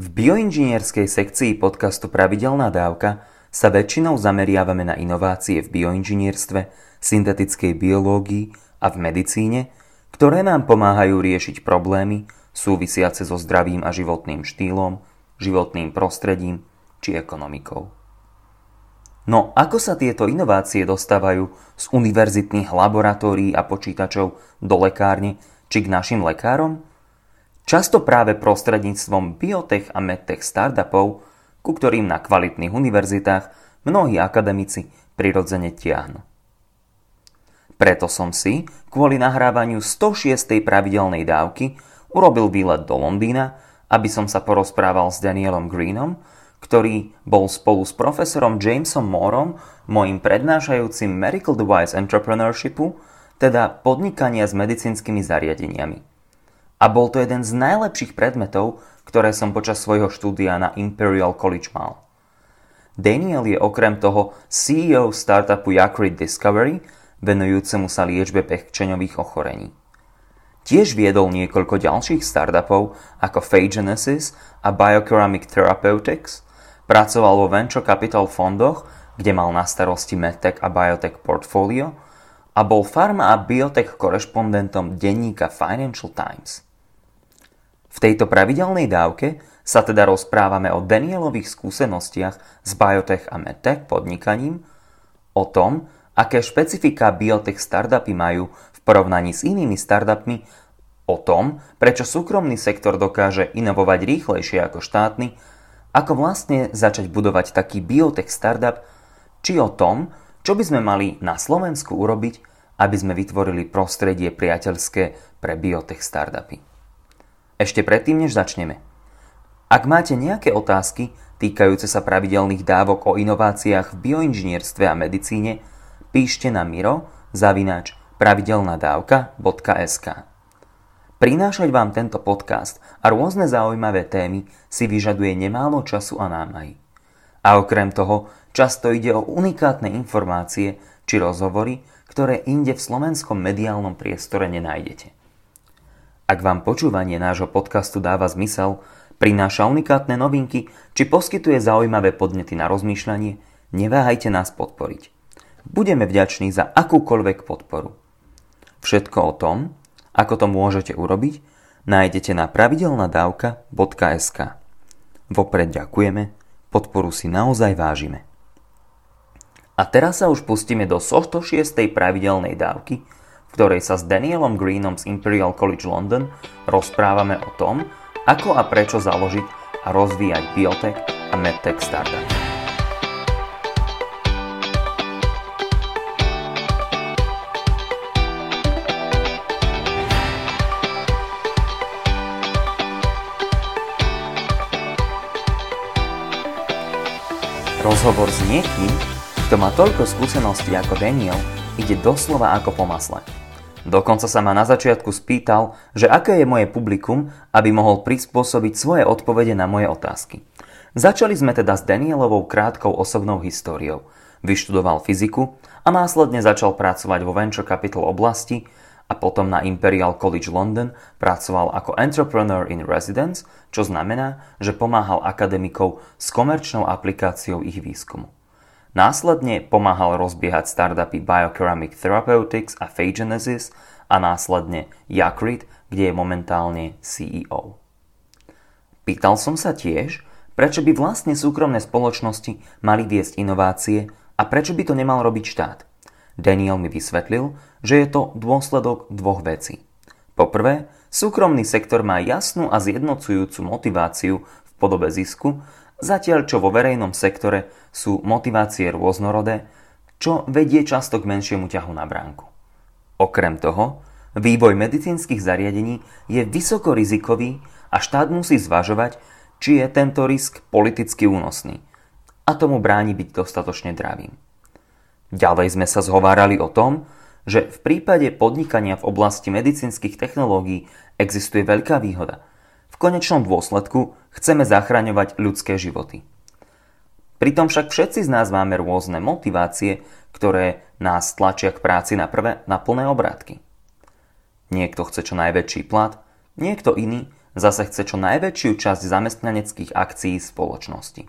V bioinžinierskej sekcii podcastu Pravidelná dávka sa väčšinou zameriavame na inovácie v bioinžinierstve, syntetickej biológii a v medicíne, ktoré nám pomáhajú riešiť problémy súvisiace so zdravým a životným štýlom, životným prostredím či ekonomikou. No ako sa tieto inovácie dostávajú z univerzitných laboratórií a počítačov do lekárne či k našim lekárom? Často práve prostredníctvom biotech a medtech startupov, ku ktorým na kvalitných univerzitách mnohí akademici prirodzene tiahnu. Preto som si, kvôli nahrávaniu 106. pravidelnej dávky, urobil výlet do Londýna, aby som sa porozprával s Danielom Greenom, ktorý bol spolu s profesorom Jamesom Moorom, mojim prednášajúcim Medical Device Entrepreneurshipu, teda podnikania s medicínskymi zariadeniami. A bol to jeden z najlepších predmetov, ktoré som počas svojho štúdia na Imperial College mal. Daniel je okrem toho CEO startupu Yakrit Discovery, venujúcemu sa liečbe pechčeňových ochorení. Tiež viedol niekoľko ďalších startupov ako Phagenesis a Bioceramic Therapeutics, pracoval vo venture capital fondoch, kde mal na starosti medtech a biotech portfólio a bol farma a biotech korešpondentom denníka Financial Times. Tejto pravidelnej dávke sa teda rozprávame o Danielových skúsenostiach s biotech a medtech podnikaním, o tom, aké špecifika biotech startupy majú v porovnaní s inými startupmi, o tom, prečo súkromný sektor dokáže inovovať rýchlejšie ako štátny, ako vlastne začať budovať taký biotech startup, či o tom, čo by sme mali na Slovensku urobiť, aby sme vytvorili prostredie priateľské pre biotech startupy. Ešte predtým, než začneme. Ak máte nejaké otázky týkajúce sa pravidelných dávok o inováciách v bioinžinierstve a medicíne, píšte na miro zavináč pravidelnadávka.sk Prinášať vám tento podcast a rôzne zaujímavé témy si vyžaduje nemálo času a námahy. A okrem toho, často ide o unikátne informácie či rozhovory, ktoré inde v slovenskom mediálnom priestore nenájdete. Ak vám počúvanie nášho podcastu dáva zmysel, prináša unikátne novinky či poskytuje zaujímavé podnety na rozmýšľanie, neváhajte nás podporiť. Budeme vďační za akúkoľvek podporu. Všetko o tom, ako to môžete urobiť, nájdete na pravidelnadavka.sk. Vopred ďakujeme, podporu si naozaj vážime. A teraz sa už pustíme do 106. pravidelnej dávky, v ktorej sa s Danielom Greenom z Imperial College London rozprávame o tom, ako a prečo založiť a rozvíjať biotech a medtech startup. Rozhovor s niekým, kto má toľko skúseností ako Daniel, ide doslova ako po masle. Dokonca sa ma na začiatku spýtal, že aké je moje publikum, aby mohol prispôsobiť svoje odpovede na moje otázky. Začali sme teda s Danielovou krátkou osobnou históriou. Vyštudoval fyziku a následne začal pracovať vo Venture Capital oblasti a potom na Imperial College London pracoval ako Entrepreneur in Residence, čo znamená, že pomáhal akademikov s komerčnou aplikáciou ich výskumu. Následne pomáhal rozbiehať startupy Bioceramic Therapeutics a Phagenesis a následne Yakrit, kde je momentálne CEO. Pýtal som sa tiež, prečo by vlastne súkromné spoločnosti mali viesť inovácie a prečo by to nemal robiť štát. Daniel mi vysvetlil, že je to dôsledok dvoch vecí. Poprvé, súkromný sektor má jasnú a zjednocujúcu motiváciu v podobe zisku Zatiaľ čo vo verejnom sektore sú motivácie rôznorodé, čo vedie často k menšiemu ťahu na bránku. Okrem toho, vývoj medicínskych zariadení je vysoko rizikový a štát musí zvažovať, či je tento risk politicky únosný a tomu bráni byť dostatočne dravým. Ďalej sme sa zhovárali o tom, že v prípade podnikania v oblasti medicínskych technológií existuje veľká výhoda – konečnom dôsledku chceme zachraňovať ľudské životy. Pritom však všetci z nás máme rôzne motivácie, ktoré nás tlačia k práci na, prvé, na plné obrátky. Niekto chce čo najväčší plat, niekto iný zase chce čo najväčšiu časť zamestnaneckých akcií spoločnosti.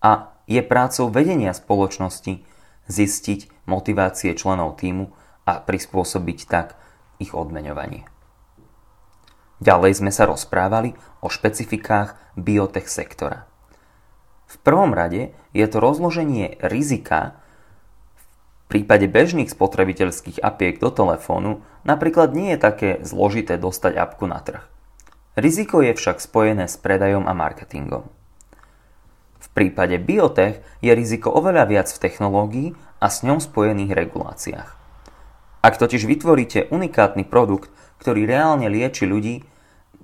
A je prácou vedenia spoločnosti zistiť motivácie členov týmu a prispôsobiť tak ich odmeňovanie. Ďalej sme sa rozprávali o špecifikách biotech sektora. V prvom rade je to rozloženie rizika v prípade bežných spotrebiteľských apiek do telefónu napríklad nie je také zložité dostať apku na trh. Riziko je však spojené s predajom a marketingom. V prípade biotech je riziko oveľa viac v technológii a s ňou spojených reguláciách. Ak totiž vytvoríte unikátny produkt, ktorý reálne lieči ľudí,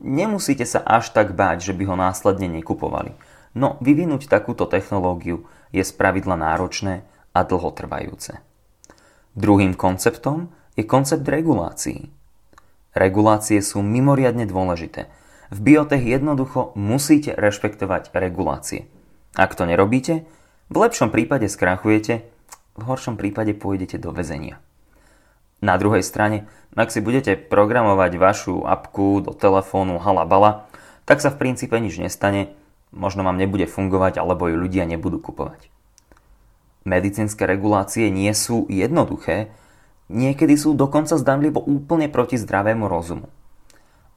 nemusíte sa až tak báť, že by ho následne nekupovali. No vyvinúť takúto technológiu je spravidla náročné a dlhotrvajúce. Druhým konceptom je koncept regulácií. Regulácie sú mimoriadne dôležité. V biotech jednoducho musíte rešpektovať regulácie. Ak to nerobíte, v lepšom prípade skrachujete, v horšom prípade pôjdete do väzenia. Na druhej strane, ak si budete programovať vašu apku do telefónu halabala, tak sa v princípe nič nestane, možno vám nebude fungovať alebo ju ľudia nebudú kupovať. Medicínske regulácie nie sú jednoduché, niekedy sú dokonca zdanlivo úplne proti zdravému rozumu.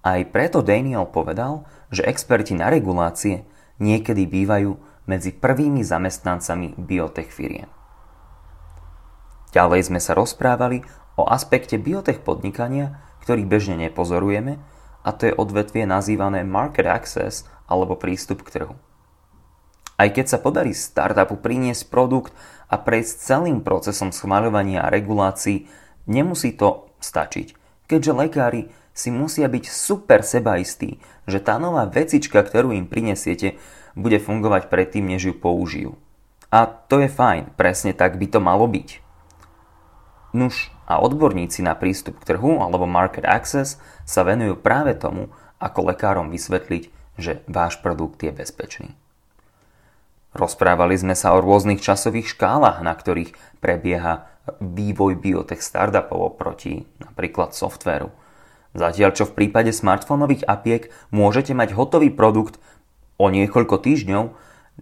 Aj preto Daniel povedal, že experti na regulácie niekedy bývajú medzi prvými zamestnancami biotech firiem. Ďalej sme sa rozprávali o aspekte biotech podnikania, ktorý bežne nepozorujeme, a to je odvetvie nazývané market access alebo prístup k trhu. Aj keď sa podarí startupu priniesť produkt a prejsť celým procesom schmaľovania a regulácií, nemusí to stačiť, keďže lekári si musia byť super sebaistí, že tá nová vecička, ktorú im prinesiete, bude fungovať predtým, než ju použijú. A to je fajn, presne tak by to malo byť. Nuž a odborníci na prístup k trhu alebo market access sa venujú práve tomu, ako lekárom vysvetliť, že váš produkt je bezpečný. Rozprávali sme sa o rôznych časových škálach, na ktorých prebieha vývoj biotech startupov oproti napríklad softvéru. Zatiaľ čo v prípade smartfónových apiek môžete mať hotový produkt o niekoľko týždňov,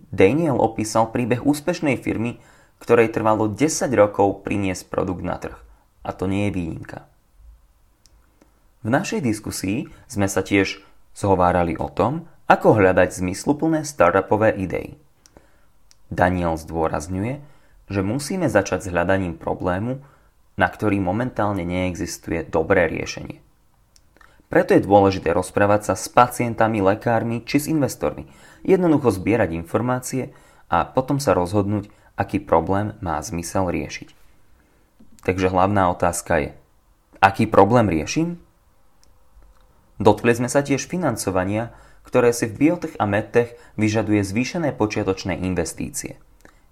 Daniel opísal príbeh úspešnej firmy, ktorej trvalo 10 rokov priniesť produkt na trh. A to nie je výnimka. V našej diskusii sme sa tiež zhovárali o tom, ako hľadať zmysluplné startupové idei. Daniel zdôrazňuje, že musíme začať s hľadaním problému, na ktorý momentálne neexistuje dobré riešenie. Preto je dôležité rozprávať sa s pacientami, lekármi či s investormi, jednoducho zbierať informácie a potom sa rozhodnúť, aký problém má zmysel riešiť. Takže hlavná otázka je, aký problém riešim? Dotkli sme sa tiež financovania, ktoré si v biotech a medtech vyžaduje zvýšené počiatočné investície.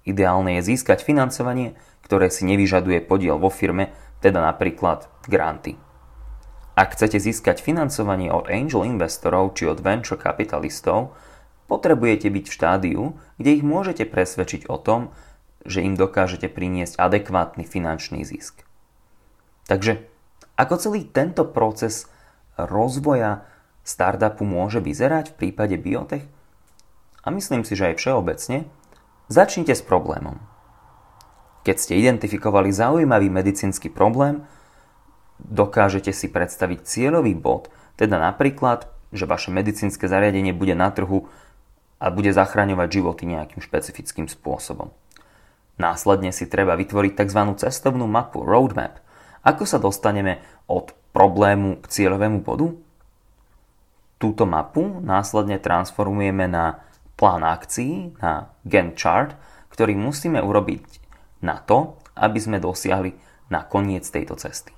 Ideálne je získať financovanie, ktoré si nevyžaduje podiel vo firme, teda napríklad granty. Ak chcete získať financovanie od angel investorov či od venture kapitalistov, potrebujete byť v štádiu, kde ich môžete presvedčiť o tom, že im dokážete priniesť adekvátny finančný zisk. Takže ako celý tento proces rozvoja startupu môže vyzerať v prípade biotech? A myslím si, že aj všeobecne, začnite s problémom. Keď ste identifikovali zaujímavý medicínsky problém, dokážete si predstaviť cieľový bod, teda napríklad, že vaše medicínske zariadenie bude na trhu a bude zachraňovať životy nejakým špecifickým spôsobom. Následne si treba vytvoriť tzv. cestovnú mapu, roadmap. Ako sa dostaneme od problému k cieľovému bodu? Túto mapu následne transformujeme na plán akcií, na Gantt chart, ktorý musíme urobiť na to, aby sme dosiahli na koniec tejto cesty.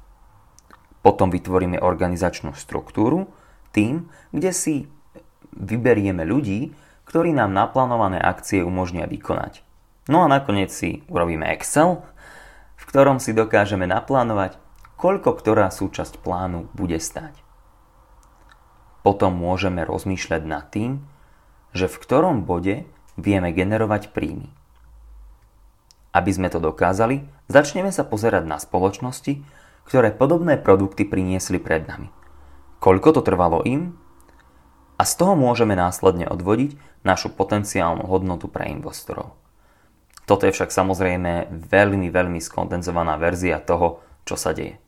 Potom vytvoríme organizačnú štruktúru, tým, kde si vyberieme ľudí, ktorí nám naplánované akcie umožnia vykonať. No a nakoniec si urobíme Excel, v ktorom si dokážeme naplánovať, koľko ktorá súčasť plánu bude stať potom môžeme rozmýšľať nad tým, že v ktorom bode vieme generovať príjmy. Aby sme to dokázali, začneme sa pozerať na spoločnosti, ktoré podobné produkty priniesli pred nami. Koľko to trvalo im? a z toho môžeme následne odvodiť našu potenciálnu hodnotu pre investorov. Toto je však samozrejme veľmi, veľmi skondenzovaná verzia toho, čo sa deje.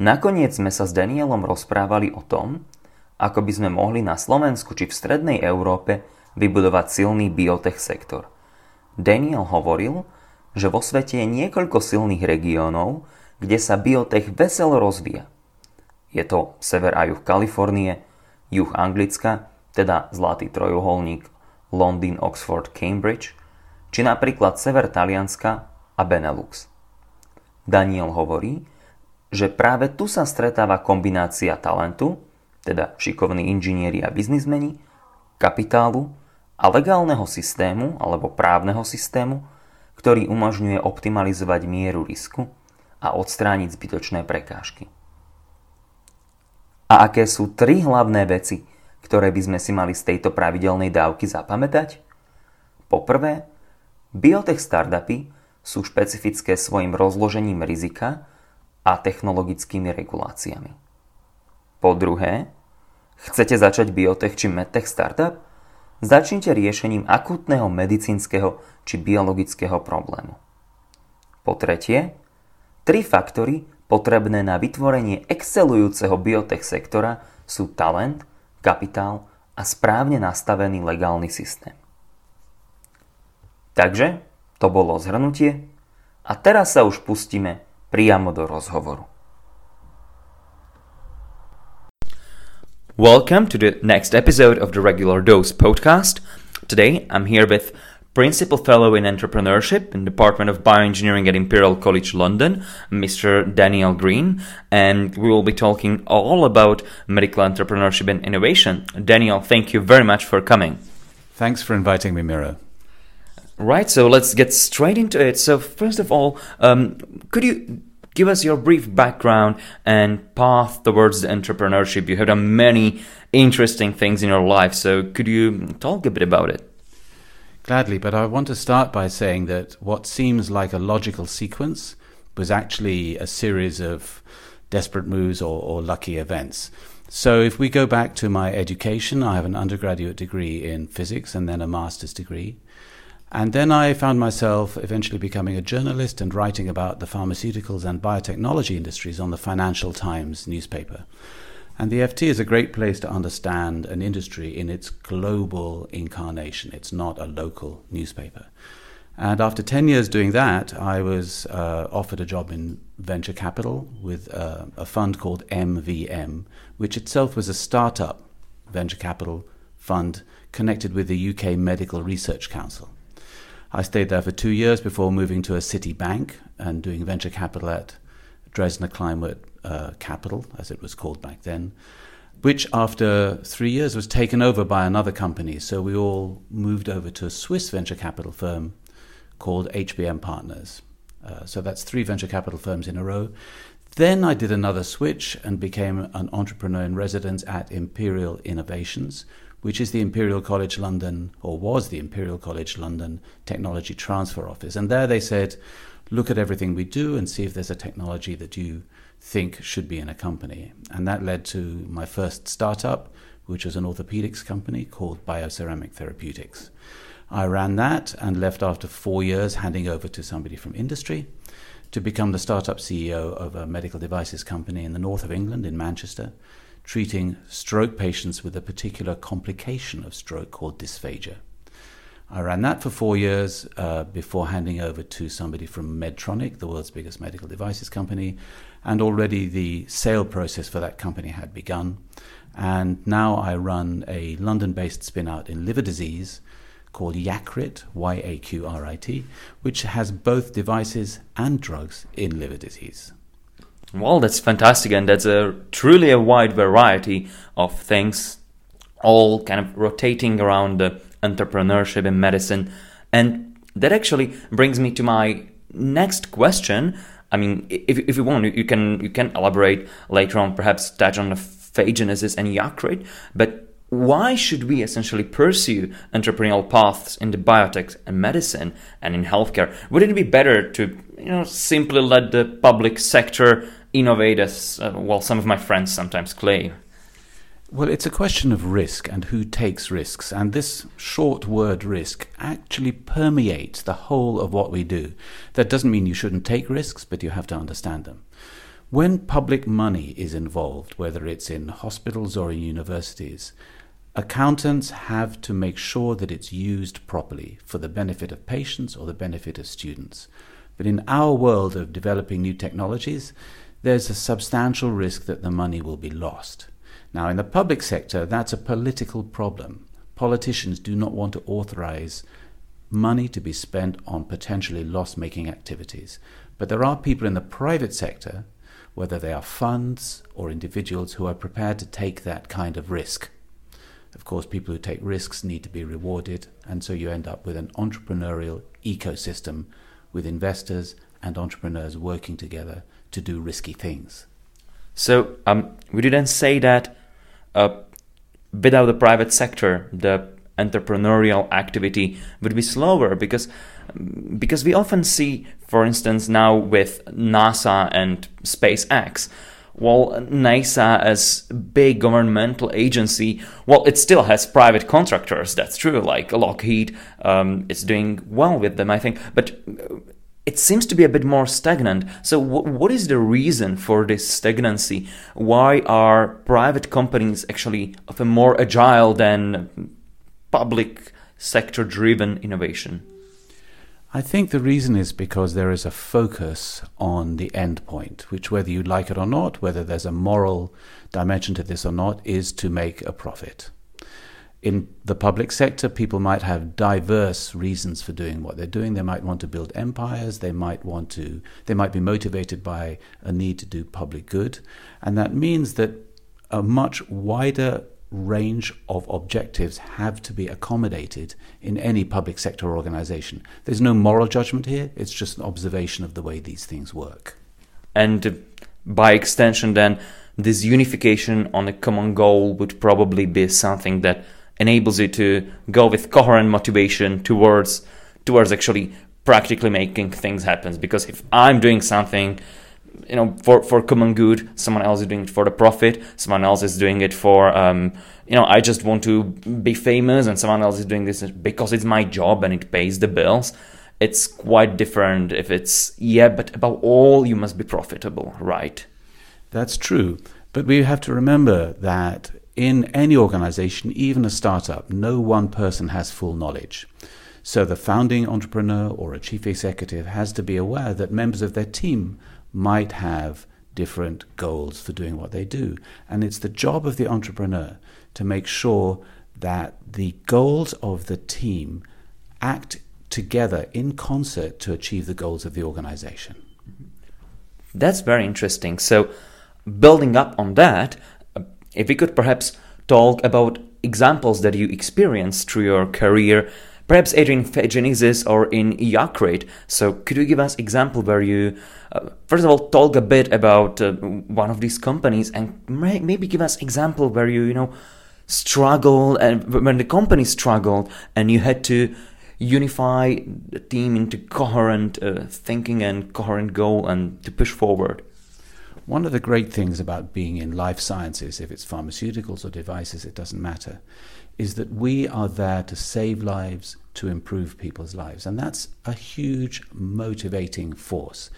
Nakoniec sme sa s Danielom rozprávali o tom, ako by sme mohli na Slovensku či v strednej Európe vybudovať silný biotech sektor. Daniel hovoril, že vo svete je niekoľko silných regiónov, kde sa biotech veselo rozvíja. Je to sever a juh Kalifornie, juh Anglicka, teda zlatý trojuholník Londýn, Oxford, Cambridge, či napríklad sever Talianska a Benelux. Daniel hovorí, že práve tu sa stretáva kombinácia talentu, teda šikovní inžinieri a biznismeni, kapitálu a legálneho systému alebo právneho systému, ktorý umožňuje optimalizovať mieru risku a odstrániť zbytočné prekážky. A aké sú tri hlavné veci, ktoré by sme si mali z tejto pravidelnej dávky zapamätať? Poprvé, biotech startupy sú špecifické svojim rozložením rizika a technologickými reguláciami. Po druhé, chcete začať biotech či medtech startup? Začnite riešením akútneho medicínskeho či biologického problému. Po tretie, tri faktory potrebné na vytvorenie excelujúceho biotech sektora sú talent, kapitál a správne nastavený legálny systém. Takže to bolo zhrnutie a teraz sa už pustíme priamo do rozhovoru. Welcome to the next episode of the Regular Dose podcast. Today I'm here with Principal Fellow in Entrepreneurship in the Department of Bioengineering at Imperial College London, Mr. Daniel Green, and we will be talking all about medical entrepreneurship and innovation. Daniel, thank you very much for coming. Thanks for inviting me, Miro. Right, so let's get straight into it. So, first of all, um, could you Give us your brief background and path towards the entrepreneurship. You have done many interesting things in your life, so could you talk a bit about it? Gladly, but I want to start by saying that what seems like a logical sequence was actually a series of desperate moves or, or lucky events. So, if we go back to my education, I have an undergraduate degree in physics and then a master's degree. And then I found myself eventually becoming a journalist and writing about the pharmaceuticals and biotechnology industries on the Financial Times newspaper. And the FT is a great place to understand an industry in its global incarnation. It's not a local newspaper. And after 10 years doing that, I was uh, offered a job in venture capital with uh, a fund called MVM, which itself was a startup venture capital fund connected with the UK Medical Research Council. I stayed there for two years before moving to a city bank and doing venture capital at Dresdner Kleinwort uh, Capital, as it was called back then, which after three years was taken over by another company. So we all moved over to a Swiss venture capital firm called HBM Partners. Uh, so that's three venture capital firms in a row. Then I did another switch and became an entrepreneur in residence at Imperial Innovations, which is the Imperial College London, or was the Imperial College London Technology Transfer Office. And there they said, look at everything we do and see if there's a technology that you think should be in a company. And that led to my first startup, which was an orthopedics company called Bioceramic Therapeutics. I ran that and left after four years, handing over to somebody from industry to become the startup CEO of a medical devices company in the north of England, in Manchester, treating stroke patients with a particular complication of stroke called dysphagia. I ran that for four years uh, before handing over to somebody from Medtronic, the world's biggest medical devices company, and already the sale process for that company had begun. And now I run a London based spin out in liver disease called Yaqrit, Y A Q R I T, which has both devices and drugs in liver disease. Well, that's fantastic, and that's a truly a wide variety of things, all kind of rotating around the entrepreneurship in medicine, and that actually brings me to my next question. I mean, if, if you want, you can you can elaborate later on, perhaps touch on the phagenesis and Yaqrit, but why should we essentially pursue entrepreneurial paths in the biotech and medicine and in healthcare? Wouldn't it be better to you know simply let the public sector innovate as uh, well some of my friends sometimes claim? Well, it's a question of risk and who takes risks. And this short word risk actually permeates the whole of what we do. That doesn't mean you shouldn't take risks, but you have to understand them. When public money is involved, whether it's in hospitals or in universities, accountants have to make sure that it's used properly for the benefit of patients or the benefit of students. But in our world of developing new technologies, there's a substantial risk that the money will be lost. Now, in the public sector, that's a political problem. Politicians do not want to authorize money to be spent on potentially loss making activities. But there are people in the private sector, whether they are funds or individuals, who are prepared to take that kind of risk. Of course, people who take risks need to be rewarded, and so you end up with an entrepreneurial ecosystem with investors and entrepreneurs working together to do risky things. So, um, would you then say that uh, without the private sector, the entrepreneurial activity would be slower because because we often see, for instance, now with NASA and SpaceX, well, NASA as a big governmental agency, well, it still has private contractors. That's true. Like Lockheed um, is doing well with them, I think. But it seems to be a bit more stagnant. So, w- what is the reason for this stagnancy? Why are private companies actually of a more agile than public sector driven innovation? I think the reason is because there is a focus on the end point, which, whether you like it or not, whether there's a moral dimension to this or not, is to make a profit in the public sector, people might have diverse reasons for doing what they're doing. They might want to build empires. They might want to. They might be motivated by a need to do public good, and that means that a much wider range of objectives have to be accommodated in any public sector organization. There's no moral judgment here. It's just an observation of the way these things work. And uh, by extension, then this unification on a common goal would probably be something that enables you to go with coherent motivation towards towards actually practically making things happen. Because if i'm doing something you know for for common good someone else is doing it for the profit someone else is doing it for um, you know i just want to be famous and someone else is doing this because it's my job and it pays the bills it's quite different if it's yeah but above all you must be profitable right? That's true. But we have to remember that in any organization, even a startup, no one person has full knowledge. So the founding entrepreneur or a chief executive has to be aware that members of their team might have different goals for doing what they do. And it's the job of the entrepreneur to make sure that the goals of the team act together in concert to achieve the goals of the organization. That's very interesting. So, building up on that, if we could perhaps talk about examples that you experienced through your career, perhaps Adrian Genesis or in Yaqrit. So could you give us example where you, uh, first of all, talk a bit about uh, one of these companies and may- maybe give us example where you, you know, struggled and when the company struggled and you had to unify the team into coherent uh, thinking and coherent goal and to push forward. One of the great things about being in life sciences, if it's pharmaceuticals or devices, it doesn't matter, is that we are there to save lives, to improve people's lives. And that's a huge motivating force.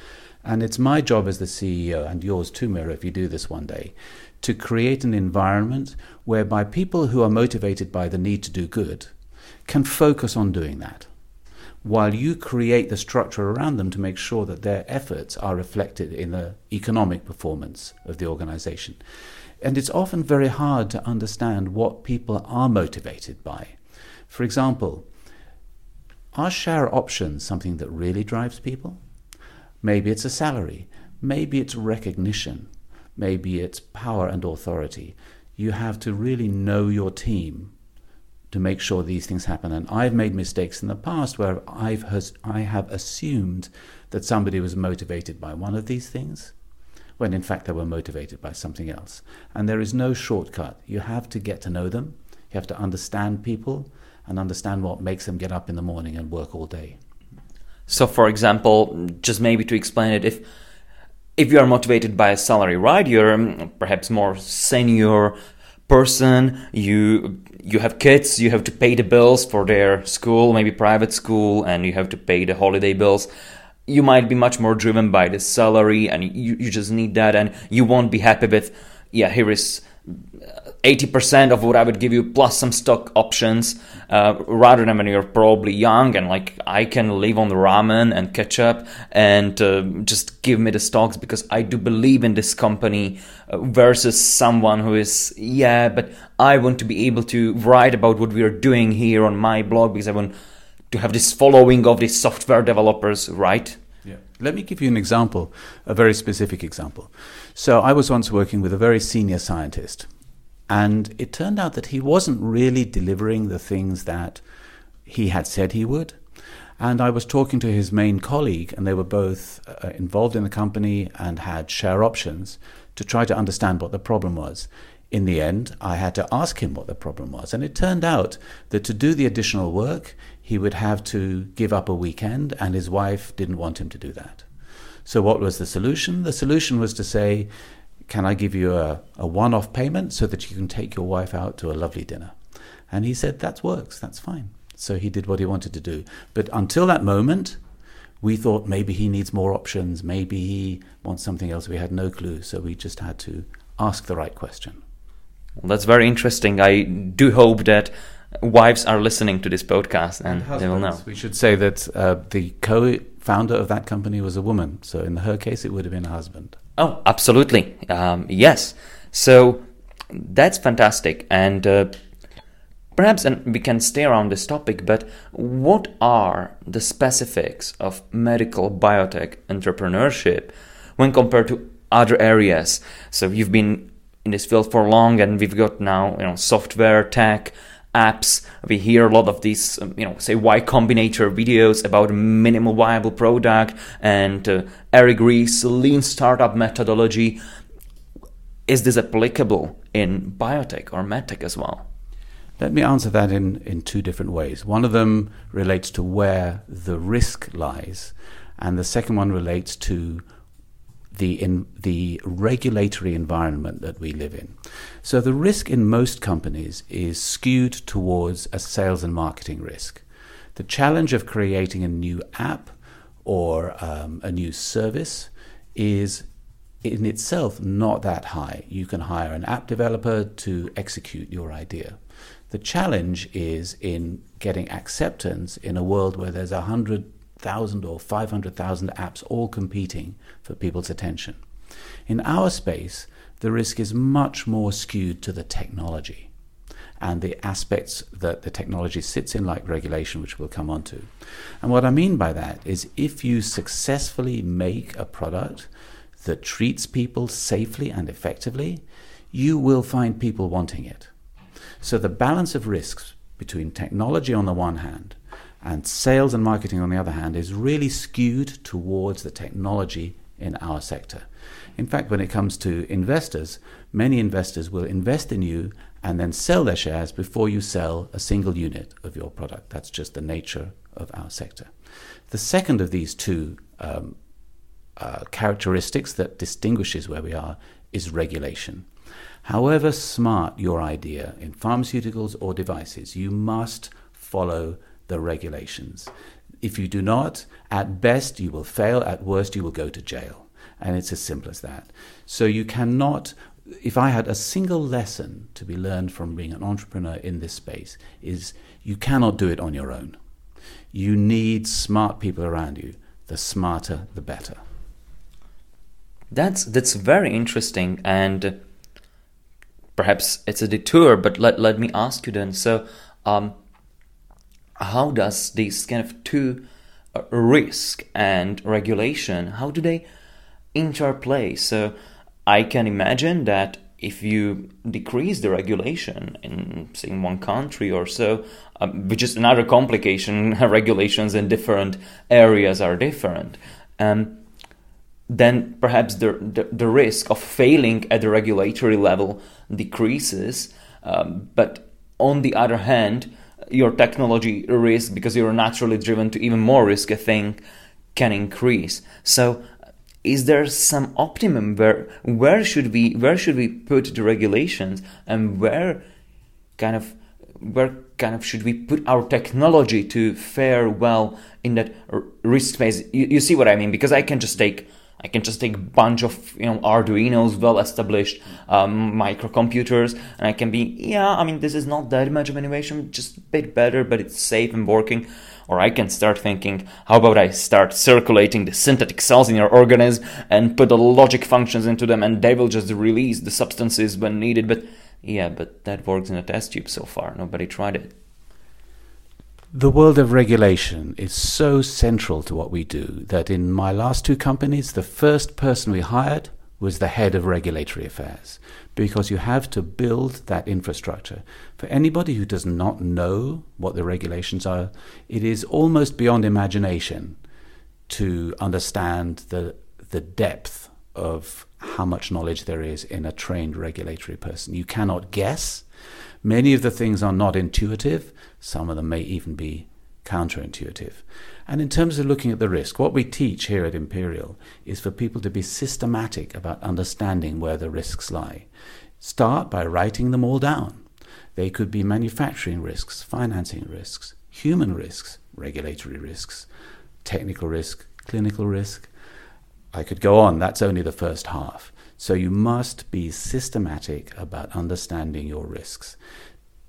And it's my job as the CEO, and yours too, Mira, if you do this one day, to create an environment whereby people who are motivated by the need to do good can focus on doing that while you create the structure around them to make sure that their efforts are reflected in the economic performance of the organization. And it's often very hard to understand what people are motivated by. For example, are share options something that really drives people? Maybe it's a salary, maybe it's recognition, maybe it's power and authority. You have to really know your team to make sure these things happen. And I've made mistakes in the past where I've has, I have assumed that somebody was motivated by one of these things, when in fact they were motivated by something else. And there is no shortcut. You have to get to know them. You have to understand people and understand what makes them get up in the morning and work all day. So, for example, just maybe to explain it, if if you are motivated by a salary, right? You're um, perhaps more senior person you you have kids you have to pay the bills for their school maybe private school and you have to pay the holiday bills. You might be much more driven by the salary and you, you just need that and you won't be happy with yeah here is 80% of what I would give you plus some stock options uh, rather than when you're probably young and like I can live on ramen and ketchup and uh, just give me the stocks because I do believe in this company uh, versus someone who is yeah but I want to be able to write about what we are doing here on my blog because I want to have this following of these software developers right yeah. Let me give you an example, a very specific example. So I was once working with a very senior scientist and it turned out that he wasn't really delivering the things that he had said he would. And I was talking to his main colleague, and they were both uh, involved in the company and had share options to try to understand what the problem was. In the end, I had to ask him what the problem was. And it turned out that to do the additional work, he would have to give up a weekend, and his wife didn't want him to do that. So, what was the solution? The solution was to say, can I give you a, a one off payment so that you can take your wife out to a lovely dinner? And he said, That works, that's fine. So he did what he wanted to do. But until that moment, we thought maybe he needs more options, maybe he wants something else. We had no clue. So we just had to ask the right question. Well, that's very interesting. I do hope that wives are listening to this podcast and, and they will know. We should say that uh, the co founder of that company was a woman. So in her case, it would have been a husband. Oh, absolutely. Um, yes. So that's fantastic. And uh, perhaps and we can stay around this topic, but what are the specifics of medical biotech entrepreneurship when compared to other areas? So you've been in this field for long and we've got now, you know, software, tech, apps. We hear a lot of these, um, you know, say Y Combinator videos about minimal viable product and uh, Eric Ries lean startup methodology. Is this applicable in biotech or medtech as well? Let me answer that in, in two different ways. One of them relates to where the risk lies, and the second one relates to the in the regulatory environment that we live in. So the risk in most companies is skewed towards a sales and marketing risk. The challenge of creating a new app or um, a new service is in itself not that high. You can hire an app developer to execute your idea. The challenge is in getting acceptance in a world where there's a hundred thousand or five hundred thousand apps all competing for people's attention. In our space, the risk is much more skewed to the technology and the aspects that the technology sits in, like regulation, which we'll come on to. And what I mean by that is if you successfully make a product that treats people safely and effectively, you will find people wanting it. So the balance of risks between technology on the one hand and sales and marketing on the other hand is really skewed towards the technology in our sector. In fact, when it comes to investors, many investors will invest in you and then sell their shares before you sell a single unit of your product. That's just the nature of our sector. The second of these two um, uh, characteristics that distinguishes where we are is regulation. However smart your idea in pharmaceuticals or devices, you must follow the regulations. If you do not, at best you will fail, at worst you will go to jail. And it's as simple as that. So you cannot, if I had a single lesson to be learned from being an entrepreneur in this space, is you cannot do it on your own. You need smart people around you. The smarter, the better. That's that's very interesting, and perhaps it's a detour. But let let me ask you then. So, um, how does these kind of two uh, risk and regulation how do they interplay. So I can imagine that if you decrease the regulation in say in one country or so, um, which is another complication, regulations in different areas are different. Um, then perhaps the, the, the, risk of failing at the regulatory level decreases. Um, but on the other hand, your technology risk, because you're naturally driven to even more risk, I think, can increase. So is there some optimum where where should we where should we put the regulations and where kind of where kind of should we put our technology to fare well in that risk space you, you see what i mean because i can just take I can just take a bunch of you know Arduino's, well-established um, microcomputers, and I can be yeah. I mean, this is not that much of innovation, just a bit better, but it's safe and working. Or I can start thinking, how about I start circulating the synthetic cells in your organism and put the logic functions into them, and they will just release the substances when needed. But yeah, but that works in a test tube so far. Nobody tried it. The world of regulation is so central to what we do that in my last two companies, the first person we hired was the head of regulatory affairs because you have to build that infrastructure. For anybody who does not know what the regulations are, it is almost beyond imagination to understand the, the depth of how much knowledge there is in a trained regulatory person. You cannot guess. Many of the things are not intuitive. Some of them may even be counterintuitive. And in terms of looking at the risk, what we teach here at Imperial is for people to be systematic about understanding where the risks lie. Start by writing them all down. They could be manufacturing risks, financing risks, human risks, regulatory risks, technical risk, clinical risk. I could go on, that's only the first half. So you must be systematic about understanding your risks.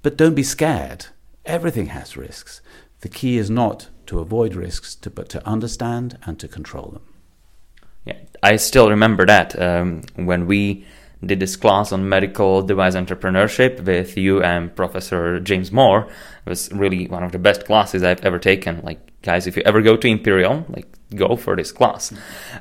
But don't be scared. Everything has risks. The key is not to avoid risks, to, but to understand and to control them. Yeah, I still remember that um, when we did this class on medical device entrepreneurship with you and Professor James Moore. It was really one of the best classes I've ever taken. Like, guys, if you ever go to Imperial, like, go for this class.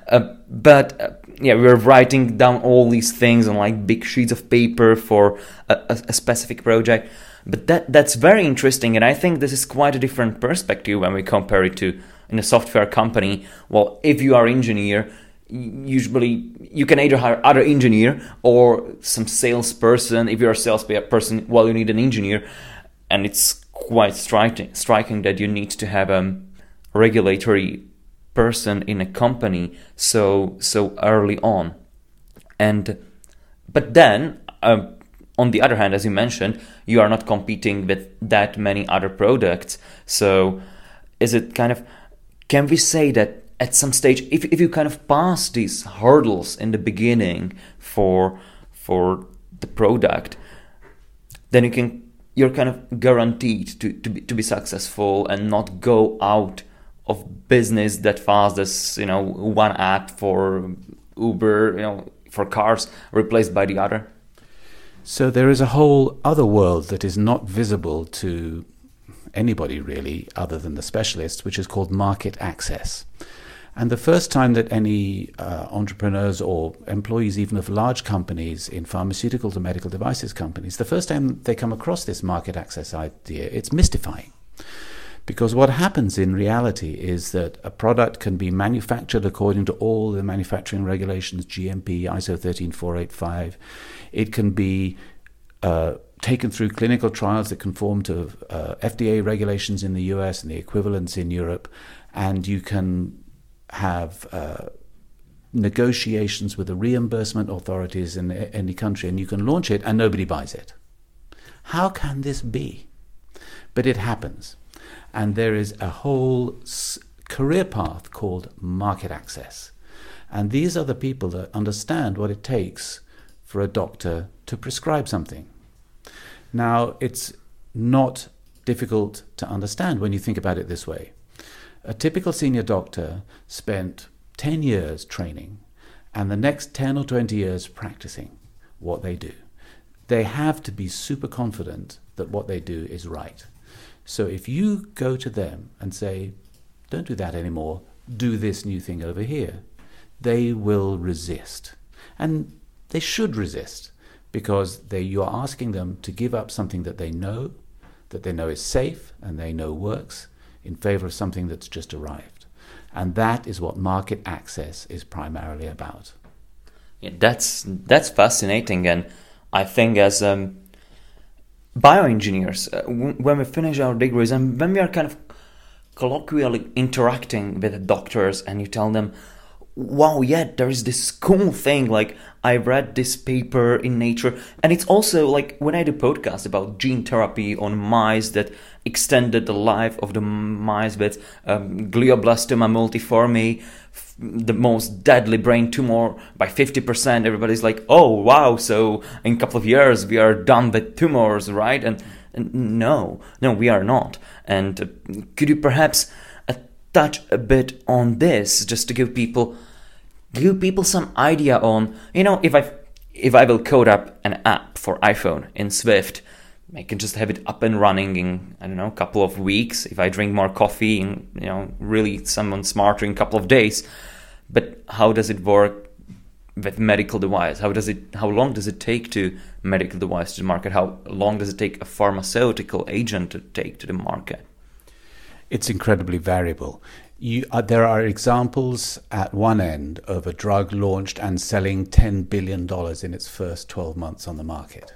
Uh, but uh, yeah, we were writing down all these things on like big sheets of paper for a, a, a specific project. But that that's very interesting, and I think this is quite a different perspective when we compare it to in a software company. Well, if you are engineer, usually you can either hire other engineer or some salesperson. If you're a salesperson, well, you need an engineer, and it's quite striking striking that you need to have a regulatory person in a company so so early on and but then uh, on the other hand as you mentioned you are not competing with that many other products so is it kind of can we say that at some stage if, if you kind of pass these hurdles in the beginning for for the product then you can you're kind of guaranteed to, to, be, to be successful and not go out of business that fast as you know one app for Uber, you know, for cars replaced by the other. So there is a whole other world that is not visible to anybody really, other than the specialists, which is called market access. And the first time that any uh, entrepreneurs or employees, even of large companies in pharmaceuticals or medical devices companies, the first time they come across this market access idea, it's mystifying. Because what happens in reality is that a product can be manufactured according to all the manufacturing regulations, GMP, ISO 13485. It can be uh, taken through clinical trials that conform to uh, FDA regulations in the US and the equivalents in Europe, and you can have uh, negotiations with the reimbursement authorities in any country, and you can launch it, and nobody buys it. How can this be? But it happens. And there is a whole career path called market access. And these are the people that understand what it takes for a doctor to prescribe something. Now, it's not difficult to understand when you think about it this way. A typical senior doctor spent 10 years training and the next 10 or 20 years practicing what they do. They have to be super confident that what they do is right. So if you go to them and say, don't do that anymore, do this new thing over here, they will resist. And they should resist because they, you're asking them to give up something that they know, that they know is safe and they know works, in favor of something that's just arrived. And that is what market access is primarily about. Yeah, that's that's fascinating, and I think as um, bioengineers, uh, when we finish our degrees and when we are kind of colloquially interacting with doctors and you tell them, wow, yeah, there is this cool thing. Like, I read this paper in Nature, and it's also like when I do podcast about gene therapy on mice that extended the life of the mice with um, glioblastoma multiforme, the most deadly brain tumor by 50%. Everybody's like, oh, wow, so in a couple of years we are done with tumors, right? And, and no, no, we are not. And uh, could you perhaps uh, touch a bit on this just to give people give people some idea on, you know, if I if I will code up an app for iPhone in Swift, I can just have it up and running in I don't know a couple of weeks. If I drink more coffee, and you know, really someone smarter in a couple of days. But how does it work with medical device? How does it? How long does it take to medical device to the market? How long does it take a pharmaceutical agent to take to the market? It's incredibly variable. You, uh, there are examples at one end of a drug launched and selling $10 billion in its first 12 months on the market.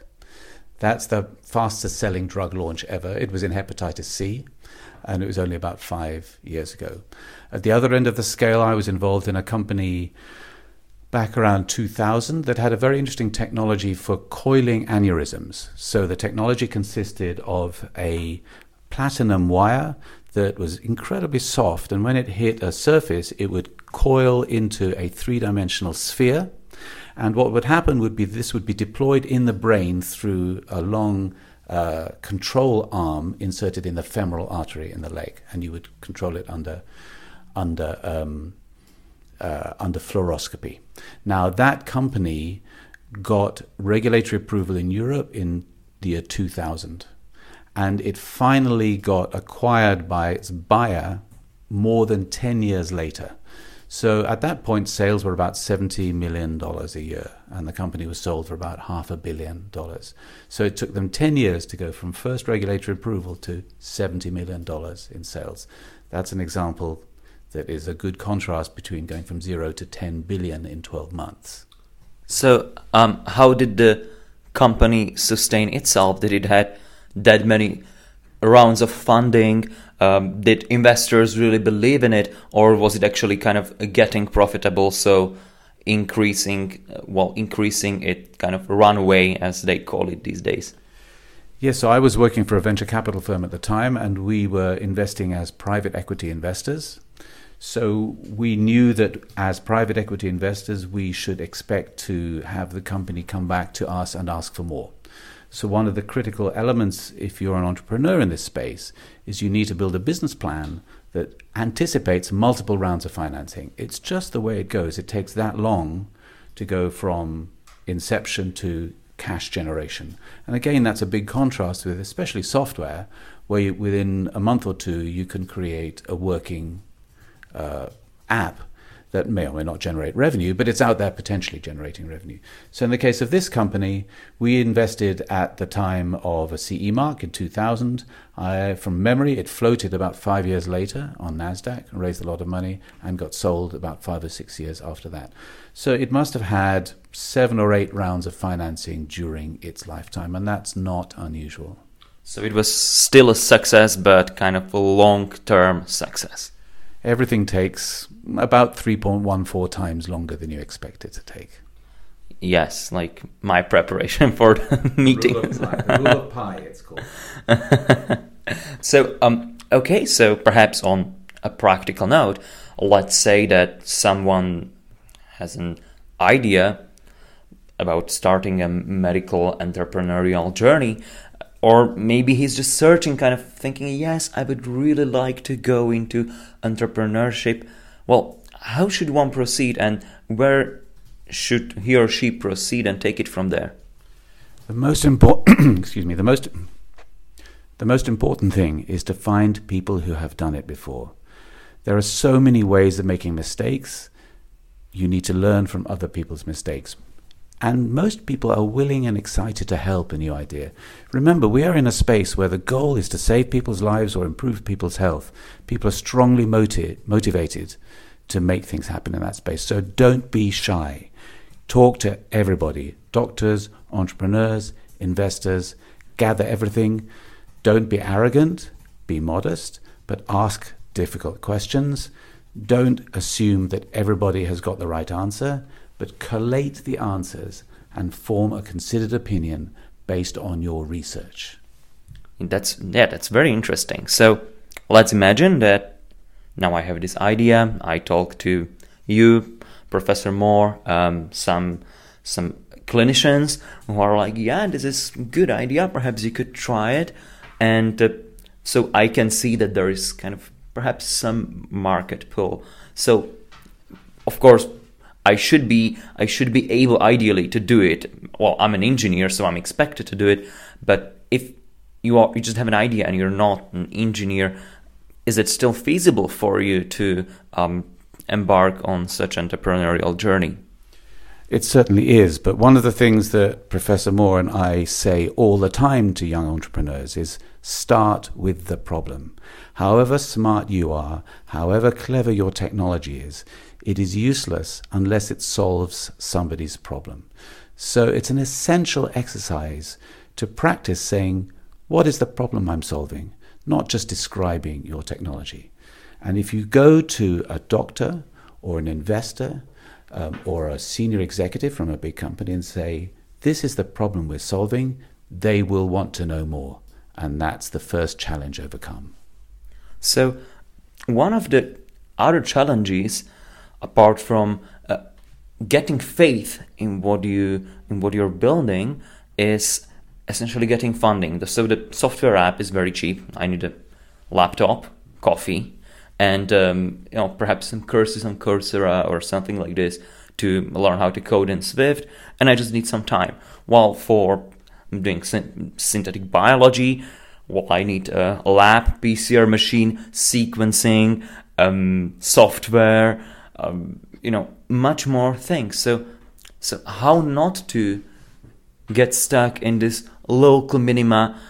That's the fastest selling drug launch ever. It was in hepatitis C, and it was only about five years ago. At the other end of the scale, I was involved in a company back around 2000 that had a very interesting technology for coiling aneurysms. So the technology consisted of a platinum wire that was incredibly soft, and when it hit a surface, it would coil into a three dimensional sphere. And what would happen would be this would be deployed in the brain through a long uh, control arm inserted in the femoral artery in the leg, and you would control it under under um, uh, under fluoroscopy. Now that company got regulatory approval in Europe in the year 2000 and it finally got acquired by its buyer more than 10 years later. So at that point, sales were about $70 million a year, and the company was sold for about half a billion dollars. So it took them 10 years to go from first regulatory approval to $70 million in sales. That's an example that is a good contrast between going from zero to 10 billion in 12 months. So, um, how did the company sustain itself? Did it have that many rounds of funding? Um, did investors really believe in it, or was it actually kind of getting profitable? So increasing, uh, well, increasing it kind of runway as they call it these days. Yes, so I was working for a venture capital firm at the time, and we were investing as private equity investors. So we knew that as private equity investors, we should expect to have the company come back to us and ask for more. So, one of the critical elements, if you're an entrepreneur in this space, is you need to build a business plan that anticipates multiple rounds of financing. It's just the way it goes. It takes that long to go from inception to cash generation. And again, that's a big contrast with especially software, where you, within a month or two you can create a working uh, app that may or may not generate revenue, but it's out there potentially generating revenue. So, in the case of this company, we invested at the time of a CE mark in 2000. I, from memory, it floated about five years later on NASDAQ, raised a lot of money, and got sold about five or six years after that. So, it must have had seven or eight rounds of financing during its lifetime, and that's not unusual. So, it was still a success, but kind of a long term success everything takes about 3.14 times longer than you expect it to take. Yes, like my preparation for the meeting. Rule of pi, rule of pi it's called. so, um, okay, so perhaps on a practical note, let's say that someone has an idea about starting a medical entrepreneurial journey or maybe he's just searching kind of thinking yes i would really like to go into entrepreneurship. Well how should one proceed and where should he or she proceed and take it from there? The most important excuse me the most the most important thing is to find people who have done it before. There are so many ways of making mistakes. You need to learn from other people's mistakes and most people are willing and excited to help a new idea. Remember, we are in a space where the goal is to save people's lives or improve people's health. People are strongly motiv- motivated to make things happen in that space. So don't be shy. Talk to everybody doctors, entrepreneurs, investors, gather everything. Don't be arrogant, be modest, but ask difficult questions. Don't assume that everybody has got the right answer, but collate the answers and form a considered opinion based on your research. That's yeah, that's very interesting. So let's imagine that now I have this idea. I talk to you, Professor Moore, um, some some clinicians who are like, yeah, this is a good idea. Perhaps you could try it, and uh, so I can see that there is kind of perhaps some market pull. So of course I should be I should be able ideally to do it. Well, I'm an engineer, so I'm expected to do it. But if you are you just have an idea and you're not an engineer, is it still feasible for you to um, embark on such entrepreneurial journey? It certainly is, but one of the things that Professor Moore and I say all the time to young entrepreneurs is start with the problem. However smart you are, however clever your technology is, it is useless unless it solves somebody's problem. So it's an essential exercise to practice saying, What is the problem I'm solving? Not just describing your technology. And if you go to a doctor or an investor um, or a senior executive from a big company and say, This is the problem we're solving, they will want to know more. And that's the first challenge overcome. So, one of the other challenges apart from uh, getting faith in what you in what you're building is essentially getting funding. So the software app is very cheap. I need a laptop, coffee, and um, you know perhaps some courses on Coursera or something like this to learn how to code in Swift, and I just need some time. While for doing synthetic biology, well, I need a lab, PCR machine, sequencing, um, software um, you know much more things. So so how not to get stuck in this local minima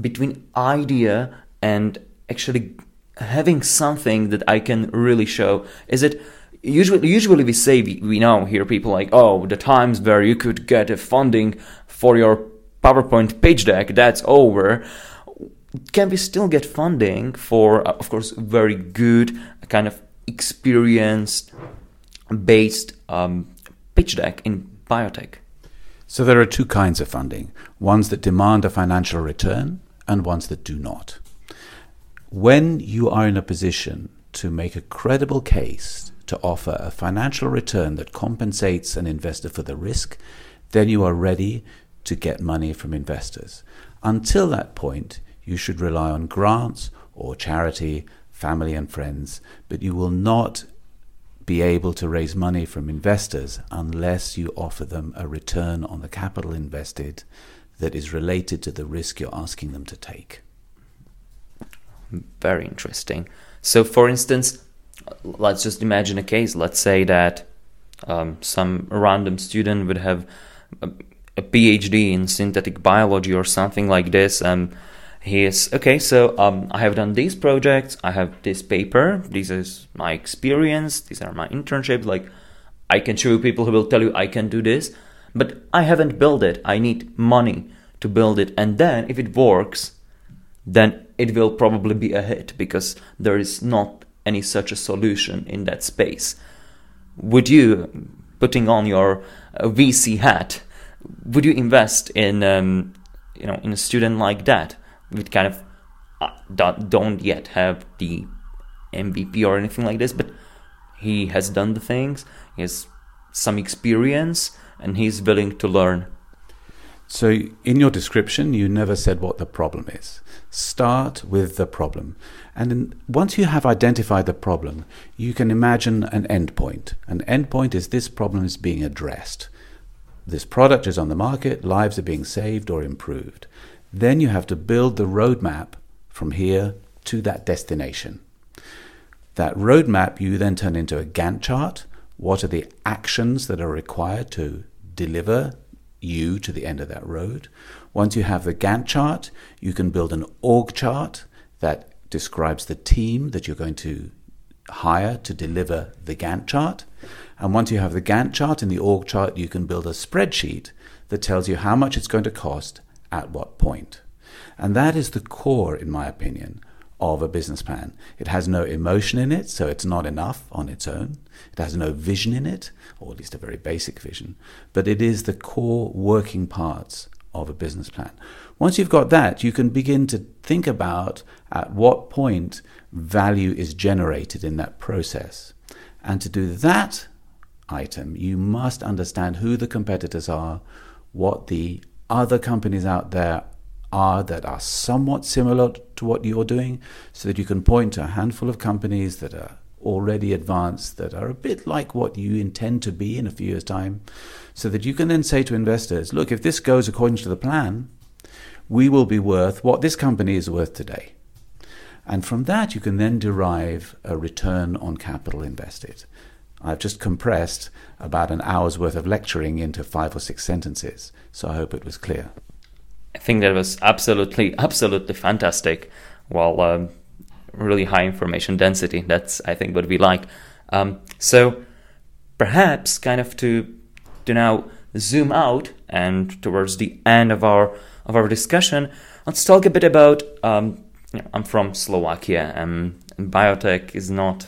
between idea and actually having something that I can really show? Is it usually usually we say we, we now hear people like oh the times where you could get a funding for your PowerPoint page deck that's over. Can we still get funding for of course very good kind of experienced based um, pitch deck in biotech? So there are two kinds of funding ones that demand a financial return and ones that do not. When you are in a position to make a credible case to offer a financial return that compensates an investor for the risk, then you are ready to get money from investors. Until that point, you should rely on grants or charity family and friends, but you will not be able to raise money from investors unless you offer them a return on the capital invested that is related to the risk you're asking them to take. Very interesting. So, for instance, let's just imagine a case. Let's say that um, some random student would have a, a, PhD in synthetic biology or something like this, and he is okay so um, i have done these projects i have this paper this is my experience these are my internships like i can show you people who will tell you i can do this but i haven't built it i need money to build it and then if it works then it will probably be a hit because there is not any such a solution in that space. Would you putting on your uh, vc hat would you invest in um, you know in a student like that with kind of uh, don't yet have the MVP or anything like this, but he has done the things. He has some experience, and he's willing to learn. So, in your description, you never said what the problem is. Start with the problem. And then once you have identified the problem, you can imagine an endpoint. An endpoint is this problem is being addressed. This product is on the market, lives are being saved or improved. Then you have to build the roadmap from here to that destination. That roadmap you then turn into a Gantt chart. What are the actions that are required to deliver you to the end of that road? Once you have the Gantt chart, you can build an org chart that describes the team that you're going to hire to deliver the Gantt chart. And once you have the Gantt chart and the org chart, you can build a spreadsheet that tells you how much it's going to cost at what point. And that is the core, in my opinion, of a business plan. It has no emotion in it, so it's not enough on its own. It has no vision in it, or at least a very basic vision, but it is the core working parts of a business plan. Once you've got that, you can begin to think about at what point value is generated in that process. And to do that item, you must understand who the competitors are, what the other companies out there are that are somewhat similar to what you're doing, so that you can point to a handful of companies that are already advanced, that are a bit like what you intend to be in a few years' time, so that you can then say to investors, look, if this goes according to the plan, we will be worth what this company is worth today. And from that, you can then derive a return on capital invested. I've just compressed about an hour's worth of lecturing into five or six sentences, so I hope it was clear. I think that was absolutely, absolutely fantastic. Well, um, really high information density. That's, I think, what we like. Um, so perhaps kind of to to now zoom out and towards the end of our of our discussion, let's talk a bit about. Um, you know, I'm from Slovakia, and biotech is not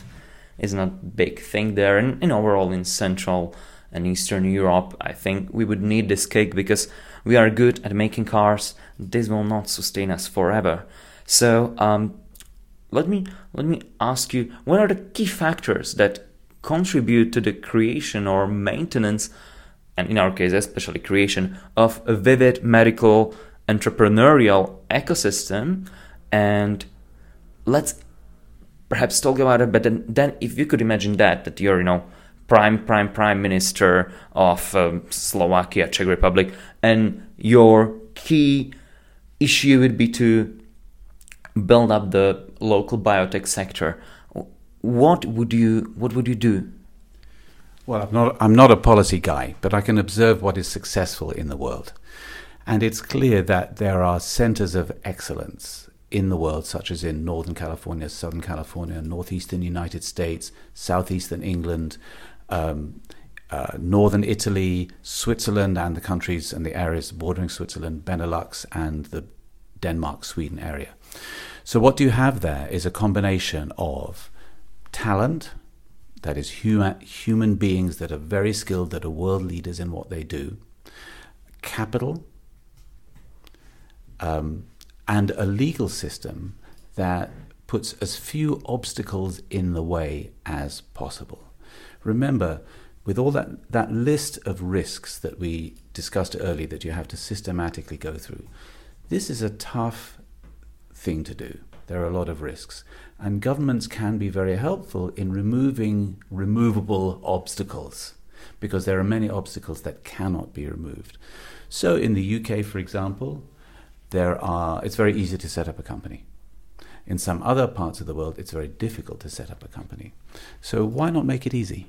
is not a big thing there, and, and overall in Central and Eastern Europe, I think we would need this cake because we are good at making cars. This will not sustain us forever. So um, let me let me ask you: What are the key factors that contribute to the creation or maintenance, and in our case, especially creation of a vivid medical entrepreneurial ecosystem? And let's perhaps talk about it. But then, then if you could imagine that that you're you know prime prime prime minister of um, Slovakia, Czech Republic, and your key issue would be to build up the local biotech sector. What would you What would you do? Well, I'm not, I'm not a policy guy, but I can observe what is successful in the world. And it's clear that there are centers of excellence in the world, such as in Northern California, Southern California, Northeastern United States, Southeastern England, um, uh, northern Italy, Switzerland, and the countries and the areas bordering Switzerland, Benelux, and the Denmark Sweden area. So, what do you have there is a combination of talent, that is, human, human beings that are very skilled, that are world leaders in what they do, capital, um, and a legal system that puts as few obstacles in the way as possible. Remember, with all that, that list of risks that we discussed earlier that you have to systematically go through, this is a tough thing to do. There are a lot of risks. And governments can be very helpful in removing removable obstacles because there are many obstacles that cannot be removed. So in the UK, for example, there are it's very easy to set up a company. In some other parts of the world, it's very difficult to set up a company. So why not make it easy?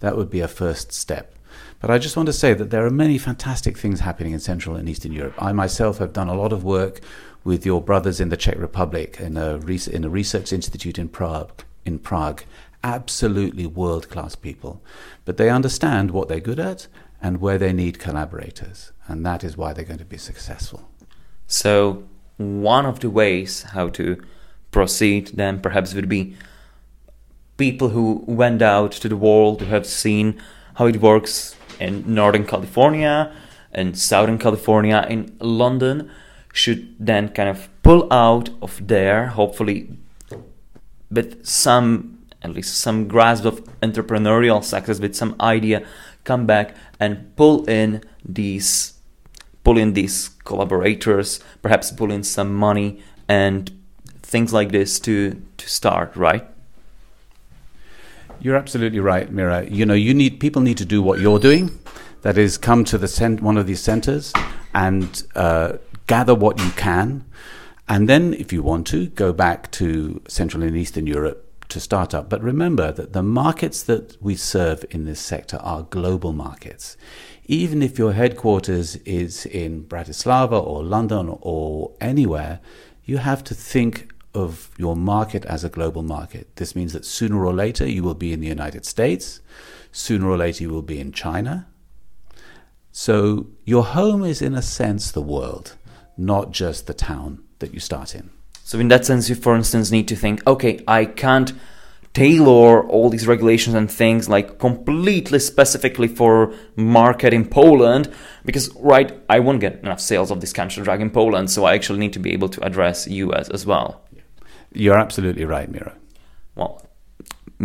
That would be a first step. But I just want to say that there are many fantastic things happening in Central and Eastern Europe. I myself have done a lot of work with your brothers in the Czech Republic in a, in a research institute in Prague. In Prague, absolutely world-class people, but they understand what they're good at and where they need collaborators, and that is why they're going to be successful. So, one of the ways how to proceed then perhaps would be people who went out to the world who have seen how it works in Northern California and Southern California in London should then kind of pull out of there, hopefully with some, at least some grasp of entrepreneurial success, with some idea, come back and pull in these, pull in these collaborators, perhaps pull in some money and things like this to to start, right? You're absolutely right, Miro. You know, you need people need to do what you're doing. That is, come to the cent- one of these centers and uh, gather what you can, and then, if you want to, go back to Central and Eastern Europe to start up. But remember that the markets that we serve in this sector are global markets. Even if your headquarters is in Bratislava or London or anywhere, you have to think of your market as a global market. This means that sooner or later you will be in the United States, sooner or later you will be in China. So your home is, in a sense, the world not just the town that you start in. So in that sense, you for instance need to think, okay, I can't tailor all these regulations and things like completely specifically for market in Poland because right I won't get enough sales of this country drug in Poland so I actually need to be able to address US as well. You're absolutely right, Miro. Well,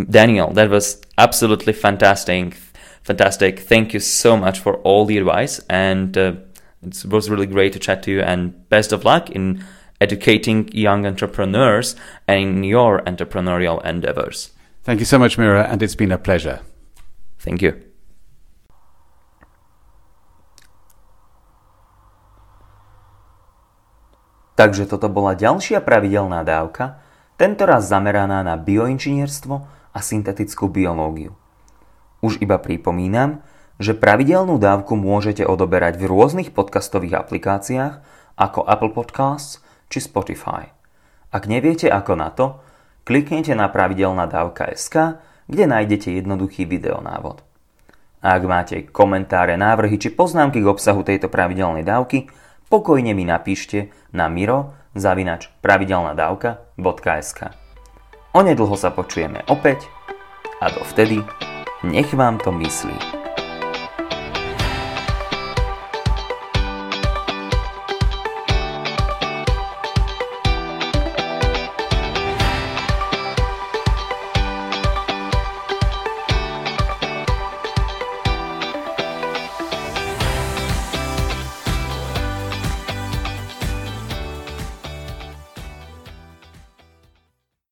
Daniel, that was absolutely fantastic. Fantastic. Thank you so much for all the advice and uh, it was really great to chat to you and best of luck in educating young entrepreneurs and in your entrepreneurial endeavors. Thank you so much, Mira, and it's been a pleasure. Thank you. Takže toto bola ďalšia pravidelná dávka, tentoraz zameraná na bioinžinierstvo a syntetickú biológiu. Už iba pripomínam, že pravidelnú dávku môžete odoberať v rôznych podcastových aplikáciách ako Apple Podcasts či Spotify. Ak neviete ako na to, kliknite na pravidelná dávka SK, kde nájdete jednoduchý videonávod. A ak máte komentáre, návrhy či poznámky k obsahu tejto pravidelnej dávky, pokojne mi napíšte na miro zavinač pravidelnadavka.sk Onedlho sa počujeme opäť a dovtedy nech vám to myslí.